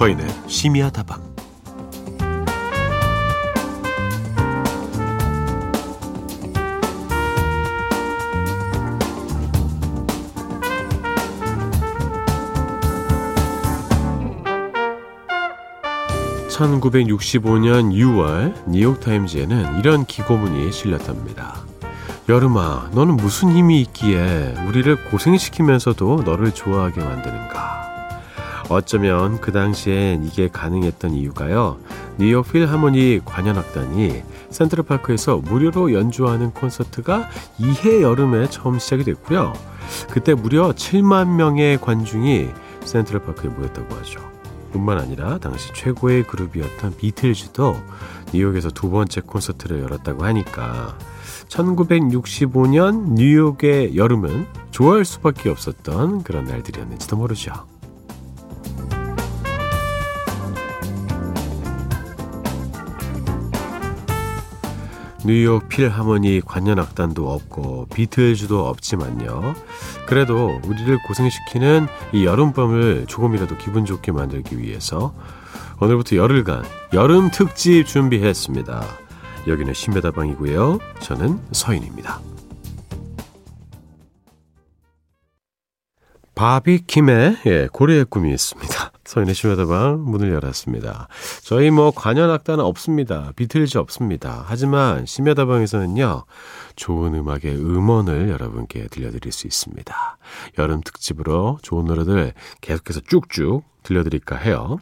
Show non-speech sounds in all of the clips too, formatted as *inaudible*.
서인의 심야 다방 (1965년 6월) 뉴욕타임즈에는 이런 기고문이 실렸답니다. 여름아, 너는 무슨 힘이 있기에 우리를 고생시키면서도 너를 좋아하게 만드는가? 어쩌면 그 당시엔 이게 가능했던 이유가요. 뉴욕 필하모니 관현악단이 센트럴파크에서 무료로 연주하는 콘서트가 이해 여름에 처음 시작이 됐고요. 그때 무려 7만 명의 관중이 센트럴파크에 모였다고 하죠. 뿐만 아니라 당시 최고의 그룹이었던 비틀즈도 뉴욕에서 두 번째 콘서트를 열었다고 하니까 1965년 뉴욕의 여름은 좋아할 수밖에 없었던 그런 날들이었는지도 모르죠. 뉴욕 필하모니 관현악단도 없고 비틀즈도 없지만요. 그래도 우리를 고생시키는 이 여름밤을 조금이라도 기분 좋게 만들기 위해서 오늘부터 열흘간 여름 특집 준비했습니다. 여기는 신베다방이고요. 저는 서인입니다. 바비킴의 예, 고래의 꿈이 있습니다. *laughs* 서인의 심야다방 문을 열었습니다. 저희 뭐 관현악단은 없습니다. 비틀즈 없습니다. 하지만 심야다방에서는요. 좋은 음악의 음원을 여러분께 들려드릴 수 있습니다. 여름 특집으로 좋은 노래들 계속해서 쭉쭉 들려드릴까 해요.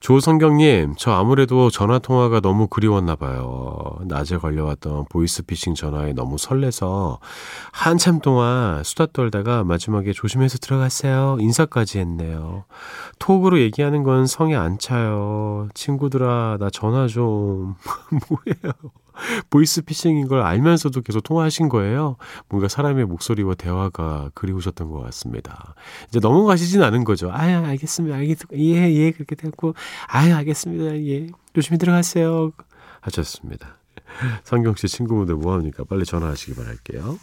조성경님, 저 아무래도 전화 통화가 너무 그리웠나 봐요. 낮에 걸려왔던 보이스피싱 전화에 너무 설레서 한참 동안 수다 떨다가 마지막에 조심해서 들어갔어요. 인사까지 했네요. 톡으로 얘기하는 건 성에 안 차요. 친구들아, 나 전화 좀. *laughs* 뭐예요? 보이스 피싱인 걸 알면서도 계속 통화하신 거예요. 뭔가 사람의 목소리와 대화가 그리우셨던 것 같습니다. 이제 넘어가시진 않은 거죠. 아유, 알겠습니다. 알겠습니다. 예, 예, 그렇게 됐고. 아유, 알겠습니다. 예. 조심히 들어가세요. 하셨습니다. 성경 씨 친구분들 뭐합니까? 빨리 전화하시기 바랄게요.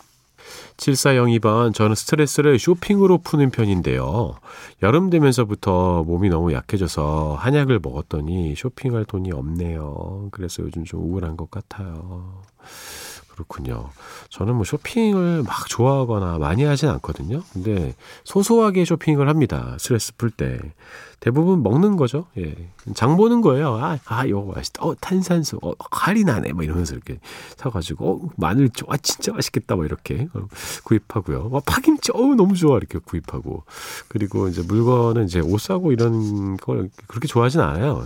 7402번, 저는 스트레스를 쇼핑으로 푸는 편인데요. 여름 되면서부터 몸이 너무 약해져서 한약을 먹었더니 쇼핑할 돈이 없네요. 그래서 요즘 좀 우울한 것 같아요. 그렇군요. 저는 뭐 쇼핑을 막 좋아하거나 많이 하진 않거든요. 근데 소소하게 쇼핑을 합니다. 스트레스 풀 때. 대부분 먹는 거죠. 예. 장 보는 거예요. 아, 아, 이거 맛있다. 어, 탄산수. 어, 할인하네. 뭐 이러면서 이렇게 사가지고, 어, 마늘, 아, 진짜 맛있겠다. 뭐 이렇게 어, 구입하고요. 어, 파김치, 어, 너무 좋아. 이렇게 구입하고. 그리고 이제 물건은 이제 옷 사고 이런 걸 그렇게 좋아하진 않아요.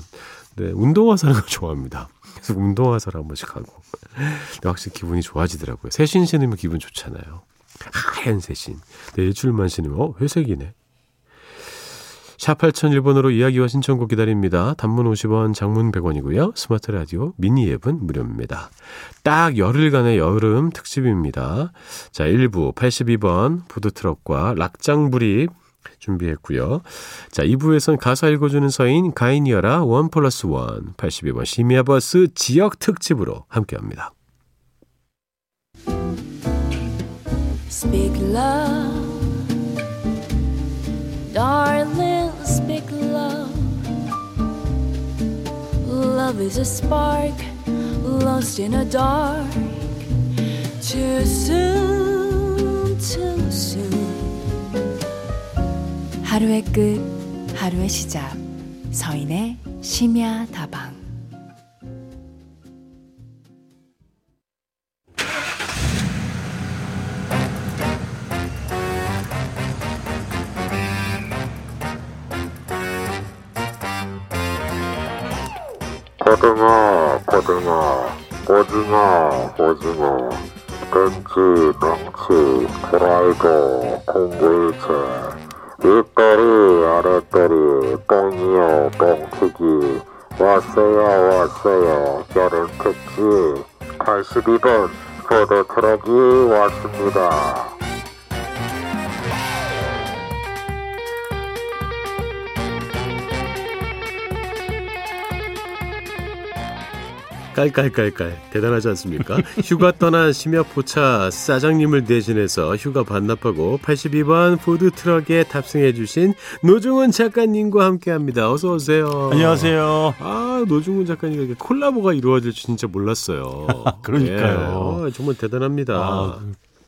네, 운동화 사는 걸 좋아합니다. 그래서 운동화 사러 한 번씩 하고. 확실히 기분이 좋아지더라고요. 새신 신으면 기분 좋잖아요. 하얀 새신. 네, 일주일만 신으면, 어, 회색이네. 샵 8001번으로 이야기와 신청곡 기다립니다. 단문 50원, 장문 100원이고요. 스마트 라디오, 미니 앱은 무료입니다. 딱 열흘간의 여름 특집입니다. 자, 1부 82번 푸드트럭과 락장불입 준비했고요. 자, 2부에선 가사 읽어주는 서인 가인이어라 원 플러스 원 82번 심야버스 지역 특집으로 함께합니다. Speak love, darling, speak love. Love is a spark lost in a dark. Too soon, too soon. 하루의 끝, 하루의 시작. 서인의 심야 다방. 고등어, 고등어, 오징어, 오징어, 벤치, 벤치, 프라이드, 고물차. 윗거리 아랫거리 뻥이요 뻥튀기. 왔어요 왔어요. 여름 특집. 82번 푸드트럭이 왔습니다. 깔깔깔깔 대단하지 않습니까? 휴가 떠난 심야포차 사장님을 대신해서 휴가 반납하고 82번 푸드 트럭에 탑승해 주신 노중훈 작가님과 함께합니다. 어서 오세요. 안녕하세요. 아 노중훈 작가님 이렇게 콜라보가 이루어질 줄 진짜 몰랐어요. *laughs* 그러니까요. 예. 어, 정말 대단합니다. 아,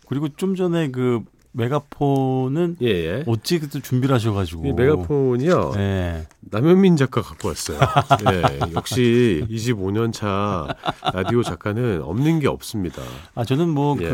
그리고 좀 전에 그 메가폰은 예, 예. 어찌 그때 준비를 하셔가지고 이 메가폰이요. 네. 남현민 작가 갖고 왔어요. 예, 역시 25년 차 라디오 작가는 없는 게 없습니다. 아 저는 뭐 예.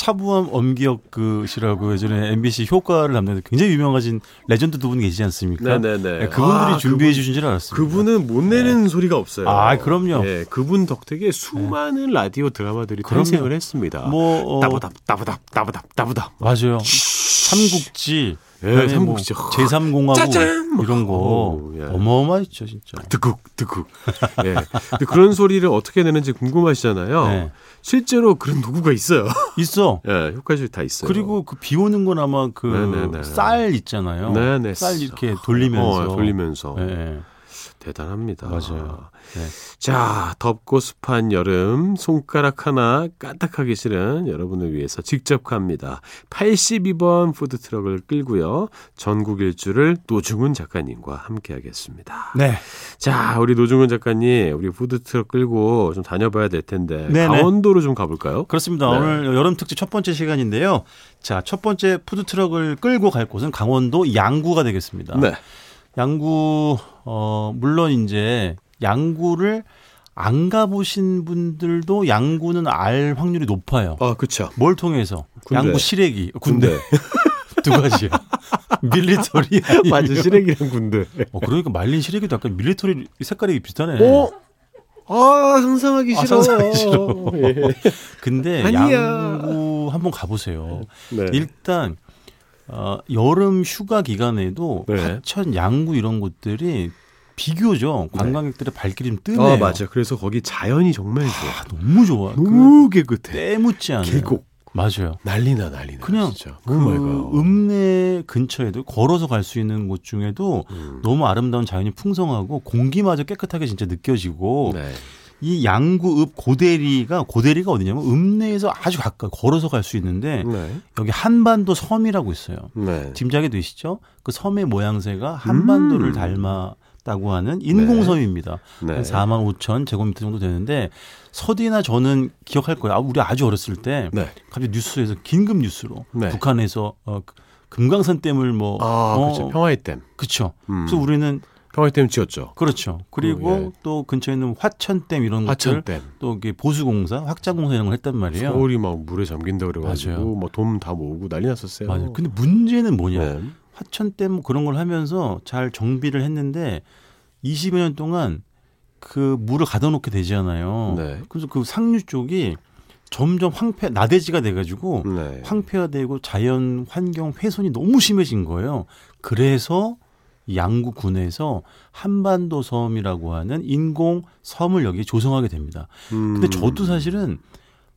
그 차부함 엄기혁 그 씨라고 예전에 MBC 효과를 담는 굉장히 유명하신 레전드 두 분 계시지 않습니까? 네네네. 네, 그분들이 아, 준비해 주신 줄 알았습니다. 그분은 못 내는 소리가 없어요. 아, 그럼요. 예, 그분 덕택에 수많은 라디오 드라마들이 그럼요. 탄생을 했습니다. 뭐 어, 따부답, 따부답, 따부답, 따부답. 맞아요. 삼국지, 예, 삼국지. 뭐 제3공화국 짜잔! 이런 거 어우, 예. 어마어마했죠 진짜. 드국, 드국. 예. 근데 그런 소리를 어떻게 내는지 궁금하시잖아요. 네. 실제로 그런 도구가 있어요. 있어. *laughs* 예, 효과들이 다 있어요. 그리고 그 비 오는 건 아마 그 네네네. 쌀 있잖아요. 네네. 쌀 이렇게 돌리면서. 어, 돌리면서. 네. 대단합니다. 맞아요. 네. 자, 덥고 습한 여름, 손가락 하나 까딱하기 싫은 여러분을 위해서 직접 갑니다. 82번 푸드트럭을 끌고요. 전국 일주를 노중훈 작가님과 함께 하겠습니다. 네. 자, 우리 노중훈 작가님, 우리 푸드트럭 끌고 좀 다녀봐야 될 텐데, 네네. 강원도로 좀 가볼까요? 그렇습니다. 네. 오늘 여름 특집 첫 번째 시간인데요. 자, 첫 번째 푸드 트럭을 끌고 갈 곳은 강원도 양구가 되겠습니다. 네. 양구 어 물론 이제 양구를 안 가보신 분들도 양구는 알 확률이 높아요. 아, 그쵸. 뭘 통해서? 군대. 양구 시래기 군대, *laughs* 두 가지요. 밀리터리 *laughs* 아니면 맞아, 시래기랑 군대. 어, 그러니까 말린 시래기도 약간 밀리터리 색깔이 비슷하네. 어? 아, 상상하기 아, 싫어. 상상하기 싫어. 예. *laughs* 근데 아니야. 양구 한번 가보세요. 네. 일단 어, 여름 휴가 기간에도 네. 하천, 양구 이런 곳들이 비교적 관광객들의 발길이 좀 뜨네요. 아, 맞아. 그래서 거기 자연이 정말 좋아. 아, 너무 좋아. 그 너무 깨끗해. 때묻지 않아요. 계곡. 맞아요. 난리나 난리나. 그냥 진짜. 그. 읍내 근처에도 걸어서 갈 수 있는 곳 중에도 음. 너무 아름다운 자연이 풍성하고 공기마저 깨끗하게 진짜 느껴지고 네. 이 양구읍 고대리가 고대리가 어디냐면 읍내에서 아주 가까이 걸어서 갈 수 있는데 네. 여기 한반도 섬이라고 있어요. 네. 짐작이 되시죠? 그 섬의 모양새가 한반도를 음. 닮았다고 하는 인공섬입니다. 네. 한 4만 5천 제곱미터 정도 되는데 서디나 저는 기억할 거예요. 아, 우리 아주 어렸을 때 네. 갑자기 뉴스에서 긴급 뉴스로 네. 북한에서 어, 그 금강산 댐을 뭐 아, 어, 그렇죠. 평화의 댐. 그쵸. 음. 그래서 우리는 평화의 댐 지었죠. 그렇죠. 그리고 어, 예. 또 근처에 있는 화천댐 이런 하천 것들 댐. 또 이게 보수공사, 확장공사 이런 걸 했단 말이에요. 서울이 막 물에 잠긴다 그래가지고 맞아요. 뭐돈다 모으고 난리 났었어요. 맞아요. 근데 문제는 뭐냐? 네. 화천댐 뭐 그런 걸 하면서 잘 정비를 했는데 20여 년 동안 그 물을 가둬놓게 되잖아요. 네. 그래서 그 상류 쪽이 점점 황폐 나대지가 돼가지고 네. 황폐화 되고 자연 환경 훼손이 너무 심해진 거예요. 그래서 양구 군에서 한반도 섬이라고 하는 인공 섬을 여기 조성하게 됩니다. 근데 음. 저도 사실은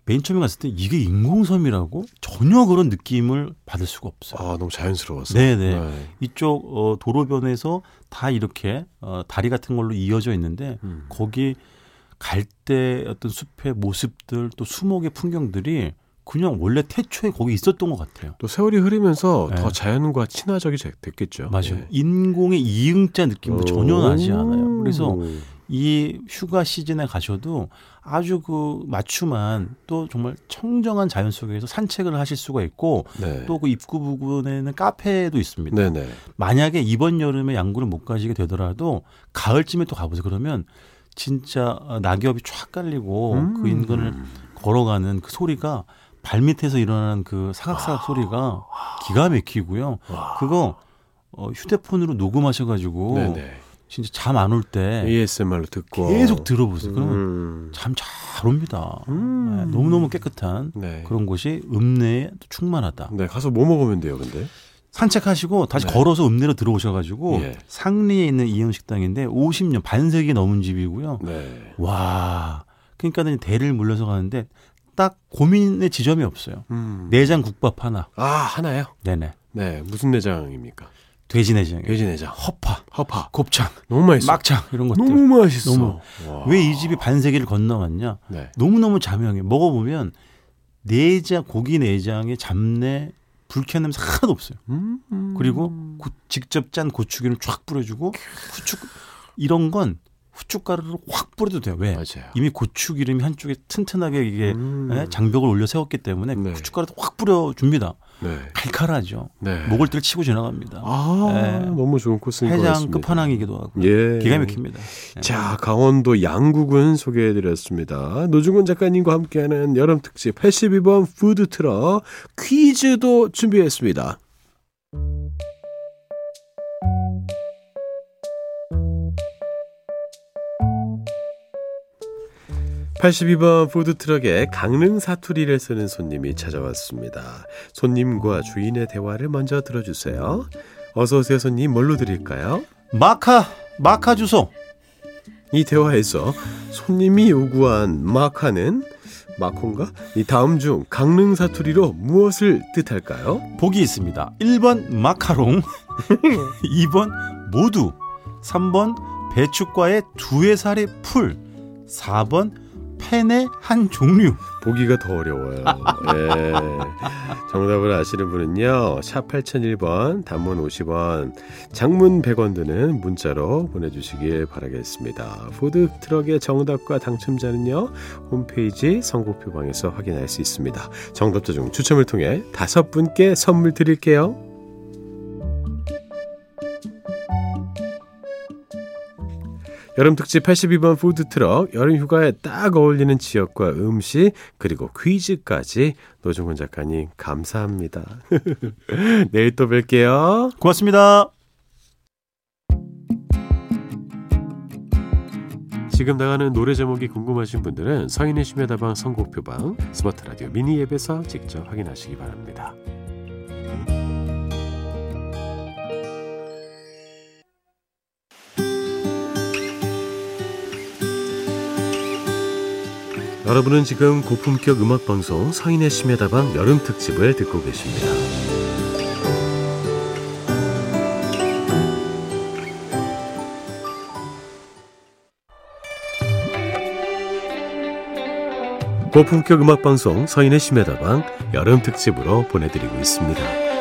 맨 처음에 갔을 때 이게 인공섬이라고 전혀 그런 느낌을 받을 수가 없어요. 아, 너무 자연스러웠어. 네네. 이쪽 어, 도로변에서 다 이렇게 어, 다리 같은 걸로 이어져 있는데 음. 거기 갈 때 어떤 숲의 모습들 또 수목의 풍경들이 그냥 원래 태초에 거기 있었던 것 같아요. 또 세월이 흐르면서 네. 더 자연과 친화적이 제- 됐겠죠. 맞아요. 예. 인공의 이응자 느낌도 전혀 나지 않아요. 그래서 오. 이 휴가 시즌에 가셔도 아주 그 맞춤한 또 정말 청정한 자연 속에서 산책을 하실 수가 있고 네. 또그 입구 부근에는 카페도 있습니다. 네네. 만약에 이번 여름에 양구를 못 가시게 되더라도 가을쯤에 또 가보세요. 그러면 진짜 낙엽이 쫙 깔리고 음. 그 인근을 걸어가는 그 소리가 발밑에서 일어나는 그 사각사각 소리가 기가 막히고요. 와. 그거 어, 휴대폰으로 녹음하셔가지고 네네. 진짜 잠 안 올 때 ASMR로 듣고 계속 들어보세요. 그러면 음. 잠잘 옵니다. 음. 네, 너무너무 깨끗한 네. 그런 곳이 읍내에 충만하다. 네, 가서 뭐 먹으면 돼요, 근데? 산책하시고 다시 네. 걸어서 읍내로 들어오셔가지고 예. 상리에 있는 이형 식당인데 50년 반세기 넘은 집이고요. 네. 와, 그러니까는 대를 물려서 가는데 딱 고민의 지점이 없어요. 음. 내장 국밥 하나. 아, 하나요? 네네. 네, 무슨 내장입니까? 돼지 내장, 돼지 내장, 허파, 허파, 곱창, 너무 맛있어. 막창 이런 것들. 너무 맛있어. 너무. 왜이 집이 반세기를 건너왔냐? 네. 너무 너무 자명해. 먹어보면 내장, 고기 내장의 잡내, 불쾌한 냄새 하나도 없어요. 음, 음. 그리고 고, 직접 짠 고추기름 쫙 뿌려주고 후추 이런 건 후춧가루를 확 뿌려도 돼요. 왜? 맞아요. 이미 고추 기름이 한쪽에 튼튼하게 이게 음. 예, 장벽을 올려 세웠기 때문에 네. 후춧가루도 확 뿌려 줍니다. 네. 칼칼하죠. 네. 목을 툭 치고 지나갑니다. 아, 네. 너무 좋은 코스인 것 해장 같습니다. 끝판왕이기도 하고 예. 기가 막힙니다. 예. 자, 강원도 양구군 소개해드렸습니다. 노중훈 작가님과 함께하는 여름 특집 82번 푸드 트럭 퀴즈도 준비했습니다. 82번 푸드트럭에 강릉 사투리를 쓰는 손님이 찾아왔습니다. 손님과 주인의 대화를 먼저 들어주세요. 어서 오세요 손님 뭘로 드릴까요? 마카 마카 주소 이 대화에서 손님이 요구한 마카는 마콘가? 이 다음 중 강릉 사투리로 무엇을 뜻할까요? 보기 있습니다. 1번 마카롱, *laughs* 2번 모두, 3번 배추과의 두의 살의 풀, 4번 펜의 한 종류. 보기가 더 어려워요. *laughs* 예. 정답을 아시는 분은요. 샵 8001번, 단문 50원, 장문 100원 드는 문자로 보내주시길 바라겠습니다. 푸드트럭의 정답과 당첨자는요. 홈페이지 선곡표방에서 확인할 수 있습니다. 정답자 중 추첨을 통해 다섯 분께 선물 드릴게요. 여름 특집 82번 푸드트럭 여름 휴가에 딱 어울리는 지역과 음식 그리고 퀴즈까지 노중훈 작가님 감사합니다. *laughs* 내일 또 뵐게요. 고맙습니다. 지금 나가는 노래 제목이 궁금하신 분들은 서인의 심야 다방 선곡표방 스마트 라디오 미니 앱에서 직접 확인하시기 바랍니다. 여러분은 지금 고품격 음악 방송 서인의 심야다방 여름 특집을 듣고 계십니다. 고품격 음악 방송 서인의 심야다방 여름 특집으로 보내드리고 있습니다.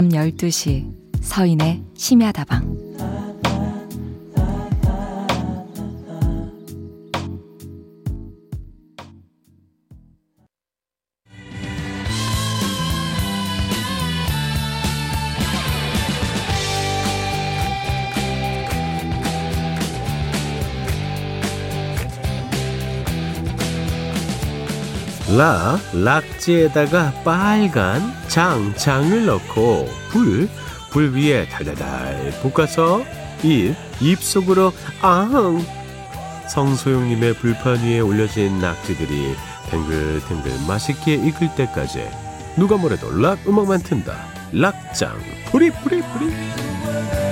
밤 12시 서인의 심야다방 라, 락지에다가 빨간 장, 장을 넣고 불, 불 위에 달달달 볶아서 입, 입 속으로 앙! 성소용님의 불판 위에 올려진 낙지들이 탱글탱글 맛있게 익을 때까지 누가 뭐래도 락 음악만 튼다. 락장, 뿌리 뿌리 뿌리.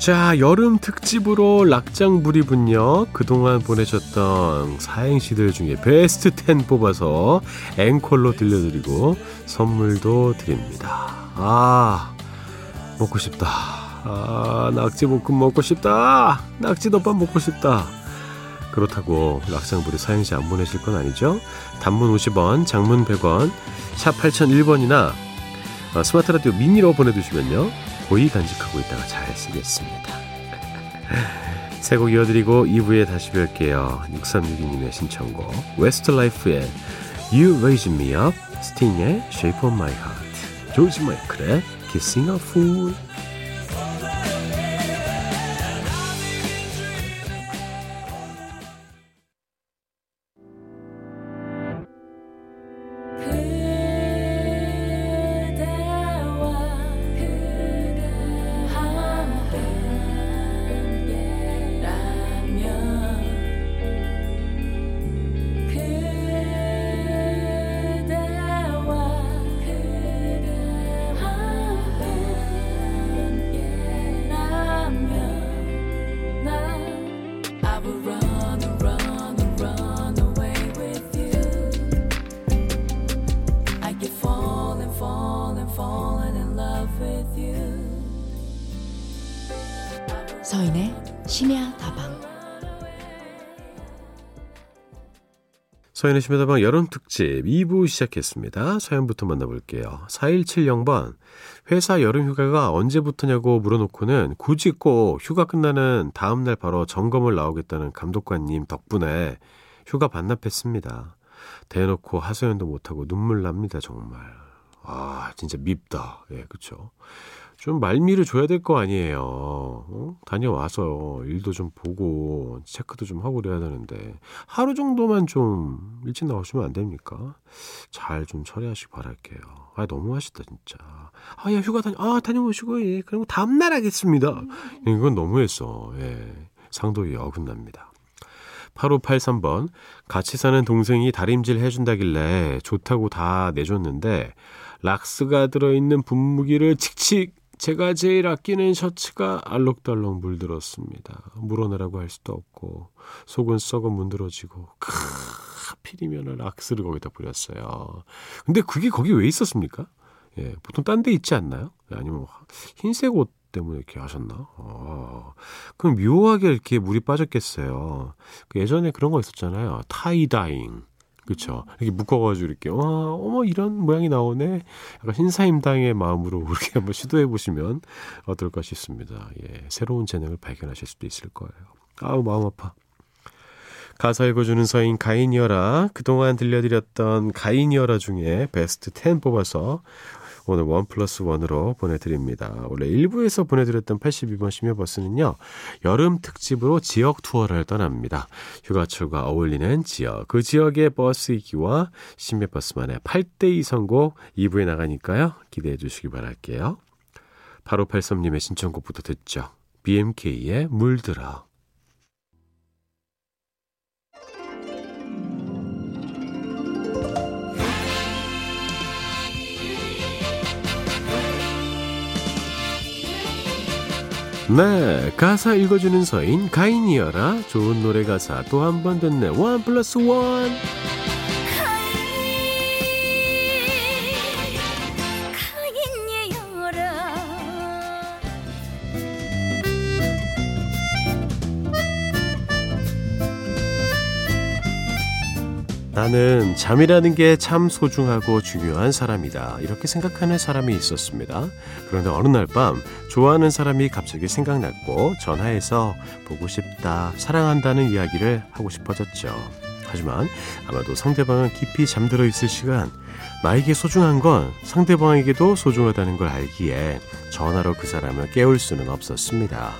자, 여름 특집으로 락장부리 분요. 그동안 보내셨던 사행시들 중에 베스트 10 뽑아서 앵콜로 들려드리고 선물도 드립니다. 아, 먹고 싶다. 아, 낙지볶음 먹고 싶다. 낙지덮밥 먹고 싶다. 그렇다고 락장부리 사행시 안 보내실 건 아니죠? 단문 50원, 장문 100원, 샵 8001번이나 어, 스마트 라디오 미니로 보내주시면요. 고이 간직하고 있다가 잘 쓰겠습니다. *laughs* 세 곡 이어드리고 2부에 다시 뵐게요. 6362님의 신청곡 웨스트라이프의 You Raise Me Up 스팅의 Shape of My Heart 조지 마이클의 Kissing a Fool 서인의 심야 다방 서인의 심야 다방 여름 특집 2부 시작했습니다. 사연부터 만나볼게요. 4170번. 회사 여름 휴가가 언제부터냐고 물어놓고는 굳이 꼭 휴가 끝나는 다음날 바로 점검을 나오겠다는 감독관님 덕분에 휴가 반납했습니다. 대놓고 하소연도 못하고 눈물 납니다, 정말. 아, 진짜 밉다. 예, 그쵸. 좀 말미를 줘야 될 거 아니에요. 어? 다녀와서 일도 좀 보고 체크도 좀 하고 그래야 되는데 하루 정도만 좀 일찍 나오시면 안 됩니까? 잘 좀 처리하시기 바랄게요. 아 너무 하시다 진짜. 아야 휴가 다녀 아 다녀오시고 예. 그리고 다음 날 하겠습니다. 이건 너무했어. 예. 상도에 어긋납니다. 8583번 같이 사는 동생이 다림질 해준다길래 좋다고 다 내줬는데 락스가 들어있는 분무기를 칙칙 제가 제일 아끼는 셔츠가 알록달록 물들었습니다. 물어내라고 할 수도 없고 속은 썩어 문드러지고 크 하필이면 락스를 거기다 뿌렸어요. 근데 그게 거기 왜 있었습니까? 예, 보통 딴 데 있지 않나요? 아니면 흰색 옷 때문에 이렇게 하셨나? 아, 그럼 묘하게 이렇게 물이 빠졌겠어요. 그 예전에 그런 거 있었잖아요. tie-dyeing. 그렇죠. 이렇게 묶어가지고 이렇게 와, 어머 이런 모양이 나오네. 약간 신사임당의 마음으로 *laughs* 그렇게 한번 시도해 보시면 어떨까 싶습니다. 예, 새로운 재능을 발견하실 수도 있을 거예요. 아우 마음 아파. 가사 읽어주는 서인 가인이어라 그동안 들려드렸던 가인이어라 중에 베스트 10 뽑아서 오늘 원 플러스 원으로 보내드립니다. 원래 1부에서 보내드렸던 82번 심야버스는요. 여름 특집으로 지역 투어를 떠납니다. 휴가철과 어울리는 지역, 그 지역의 버스이기와 심야버스만의 8대2 선곡 2부에 나가니까요. 기대해 주시기 바랄게요. 8583님의 신청곡부터 듣죠. BMK의 물들어. 네, 가사 읽어주는 서인 가인이어라. 좋은 노래 가사 또 한 번 듣네. 원 플러스 원 나는 잠이라는 게 참 소중하고 중요한 사람이다. 이렇게 생각하는 사람이 있었습니다. 그런데 어느 날 밤 좋아하는 사람이 갑자기 생각났고 전화해서 보고 싶다, 사랑한다는 이야기를 하고 싶어졌죠. 하지만 아마도 상대방은 깊이 잠들어 있을 시간, 나에게 소중한 건 상대방에게도 소중하다는 걸 알기에 전화로 그 사람을 깨울 수는 없었습니다.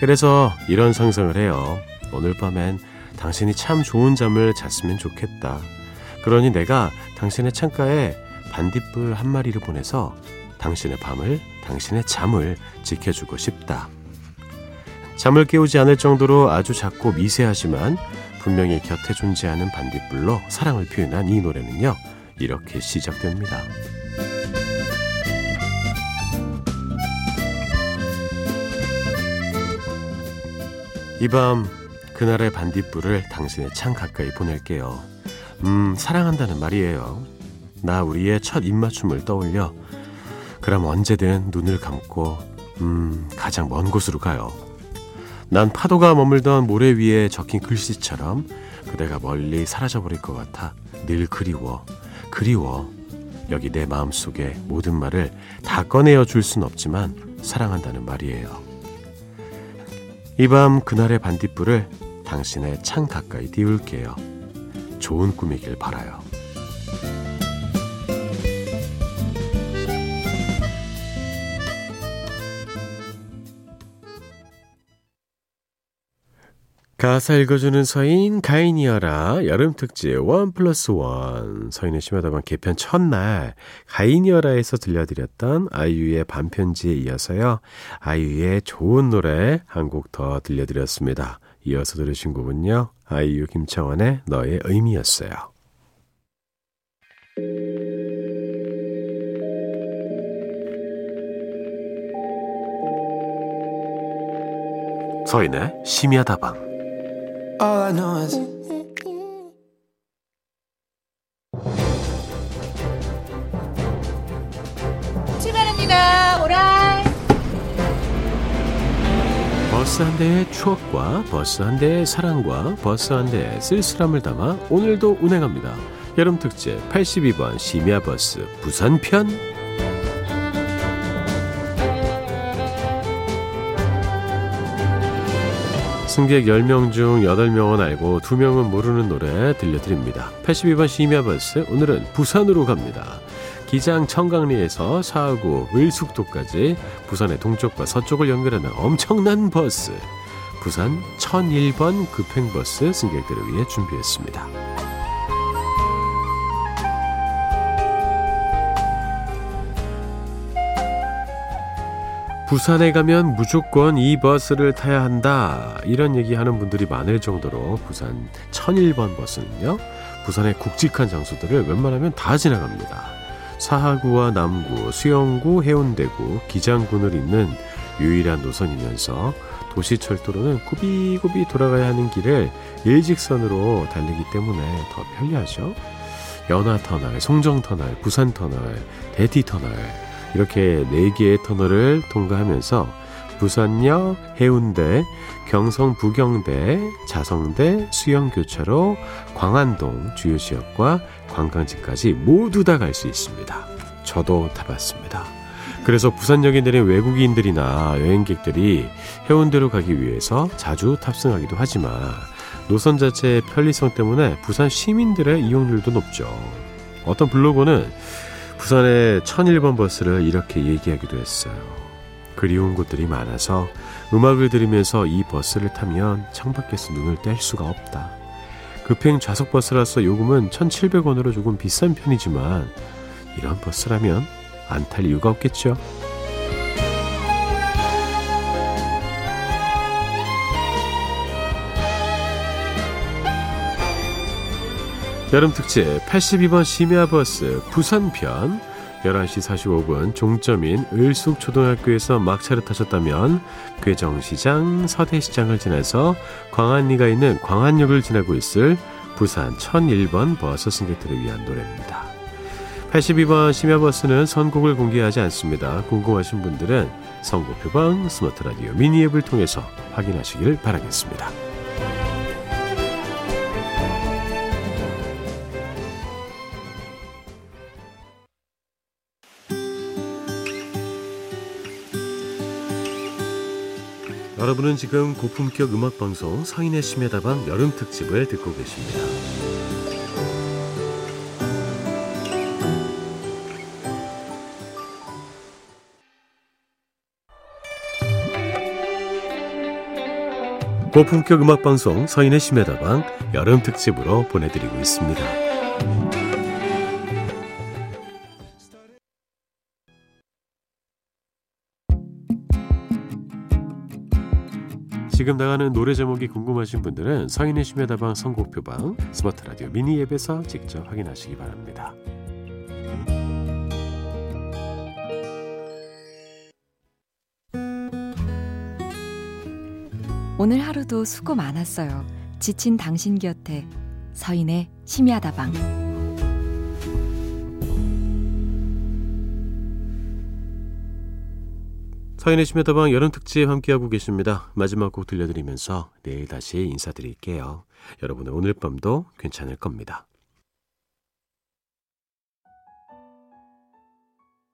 그래서 이런 상상을 해요. 오늘 밤엔 당신이 참 좋은 잠을 잤으면 좋겠다. 그러니 내가 당신의 창가에 반딧불 한 마리를 보내서 당신의 밤을, 당신의 잠을 지켜주고 싶다. 잠을 깨우지 않을 정도로 아주 작고 미세하지만 분명히 곁에 존재하는 반딧불로 사랑을 표현한 이 노래는요, 이렇게 시작됩니다. 이밤 그날의 반딧불을 당신의 창 가까이 보낼게요. 음, 사랑한다는 말이에요. 나 우리의 첫 입맞춤을 떠올려. 그럼 언제든 눈을 감고, 음, 가장 먼 곳으로 가요. 난 파도가 머물던 모래 위에 적힌 글씨처럼 그대가 멀리 사라져버릴 것 같아 늘 그리워, 그리워. 여기 내 마음 속에 모든 말을 다 꺼내어 줄 순 없지만 사랑한다는 말이에요. 이 밤 그날의 반딧불을 당신의 창 가까이 띄울게요. 좋은 꿈이길 바라요. 가사 읽어주는 서인 가인이어라 여름 특집 원 플러스 원 서인의 심하다방 개편 첫날 가인이어라에서 들려드렸던 아이유의 반편지에 이어서요 아이유의 좋은 노래 한 곡 더 들려드렸습니다 이어서 들으신 곡은요 아이유 김창원의 너의 의미였어요. 서인의 심야 다방. All I know is 버스 한 대의 추억과 버스 한 대의 사랑과 버스 한 대의 쓸쓸함을 담아 오늘도 운행합니다. 여름 특집 82번 심야 버스 부산편 승객 10명 중 8명은 알고 2명은 모르는 노래 들려드립니다. 82번 심야 버스 오늘은 부산으로 갑니다. 기장 청강리에서 사하구 을숙도까지 부산의 동쪽과 서쪽을 연결하는 엄청난 버스 부산 1001번 급행버스 승객들을 위해 준비했습니다. 부산에 가면 무조건 이 버스를 타야 한다. 이런 얘기 하는 분들이 많을 정도로 부산 1001번 버스는요. 부산의 굵직한 장소들을 웬만하면 다 지나갑니다. 사하구와 남구, 수영구, 해운대구, 기장군을 잇는 유일한 노선이면서 도시철도로는 구비구비 돌아가야 하는 길을 일직선으로 달리기 때문에 더 편리하죠. 연화터널, 송정터널, 부산터널, 대티터널 이렇게 네 개의 터널을 통과하면서 부산역, 해운대, 경성 부경대, 자성대, 수영교차로, 광안동 주요 지역과 관광지까지 모두 다 갈 수 있습니다. 저도 타봤습니다. 그래서 부산역에 내린 외국인들이나 여행객들이 해운대로 가기 위해서 자주 탑승하기도 하지만 노선 자체의 편리성 때문에 부산 시민들의 이용률도 높죠. 어떤 블로거는 부산의 1001번 버스를 이렇게 얘기하기도 했어요. 그리운 곳들이 많아서 음악을 들으면서 이 버스를 타면 창밖에서 눈을 뗄 수가 없다. 급행 좌석 버스라서 요금은 1,700원으로 조금 비싼 편이지만 이런 버스라면 안 탈 이유가 없겠죠. 여름 특집 82번 심야 버스 부산편 11시 45분 종점인 을숙초등학교에서 막차를 타셨다면 괴정시장, 서대시장을 지나서 광안리가 있는 광안역을 지나고 있을 부산 1001번 버스 승객들을 위한 노래입니다. 82번 심야버스는 선곡을 공개하지 않습니다. 궁금하신 분들은 선곡표방 스마트 라디오 미니 앱을 통해서 확인하시길 바라겠습니다. 여러분은 지금 고품격 음악 방송 서인의 심야다방 여름 특집을 듣고 계십니다. 고품격 음악 방송 서인의 심야다방 여름 특집으로 보내드리고 있습니다. 지금 나가는 노래 제목이 궁금하신 분들은 서인의 심야 다방 선곡표방 스마트 라디오 미니 앱에서 직접 확인하시기 바랍니다. 오늘 하루도 수고 많았어요. 지친 당신 곁에 서인의 심야 다방. 서인의 심야다방 여름 특집 함께하고 계십니다. 마지막 곡 들려드리면서 내일 다시 인사드릴게요. 여러분의 오늘 밤도 괜찮을 겁니다.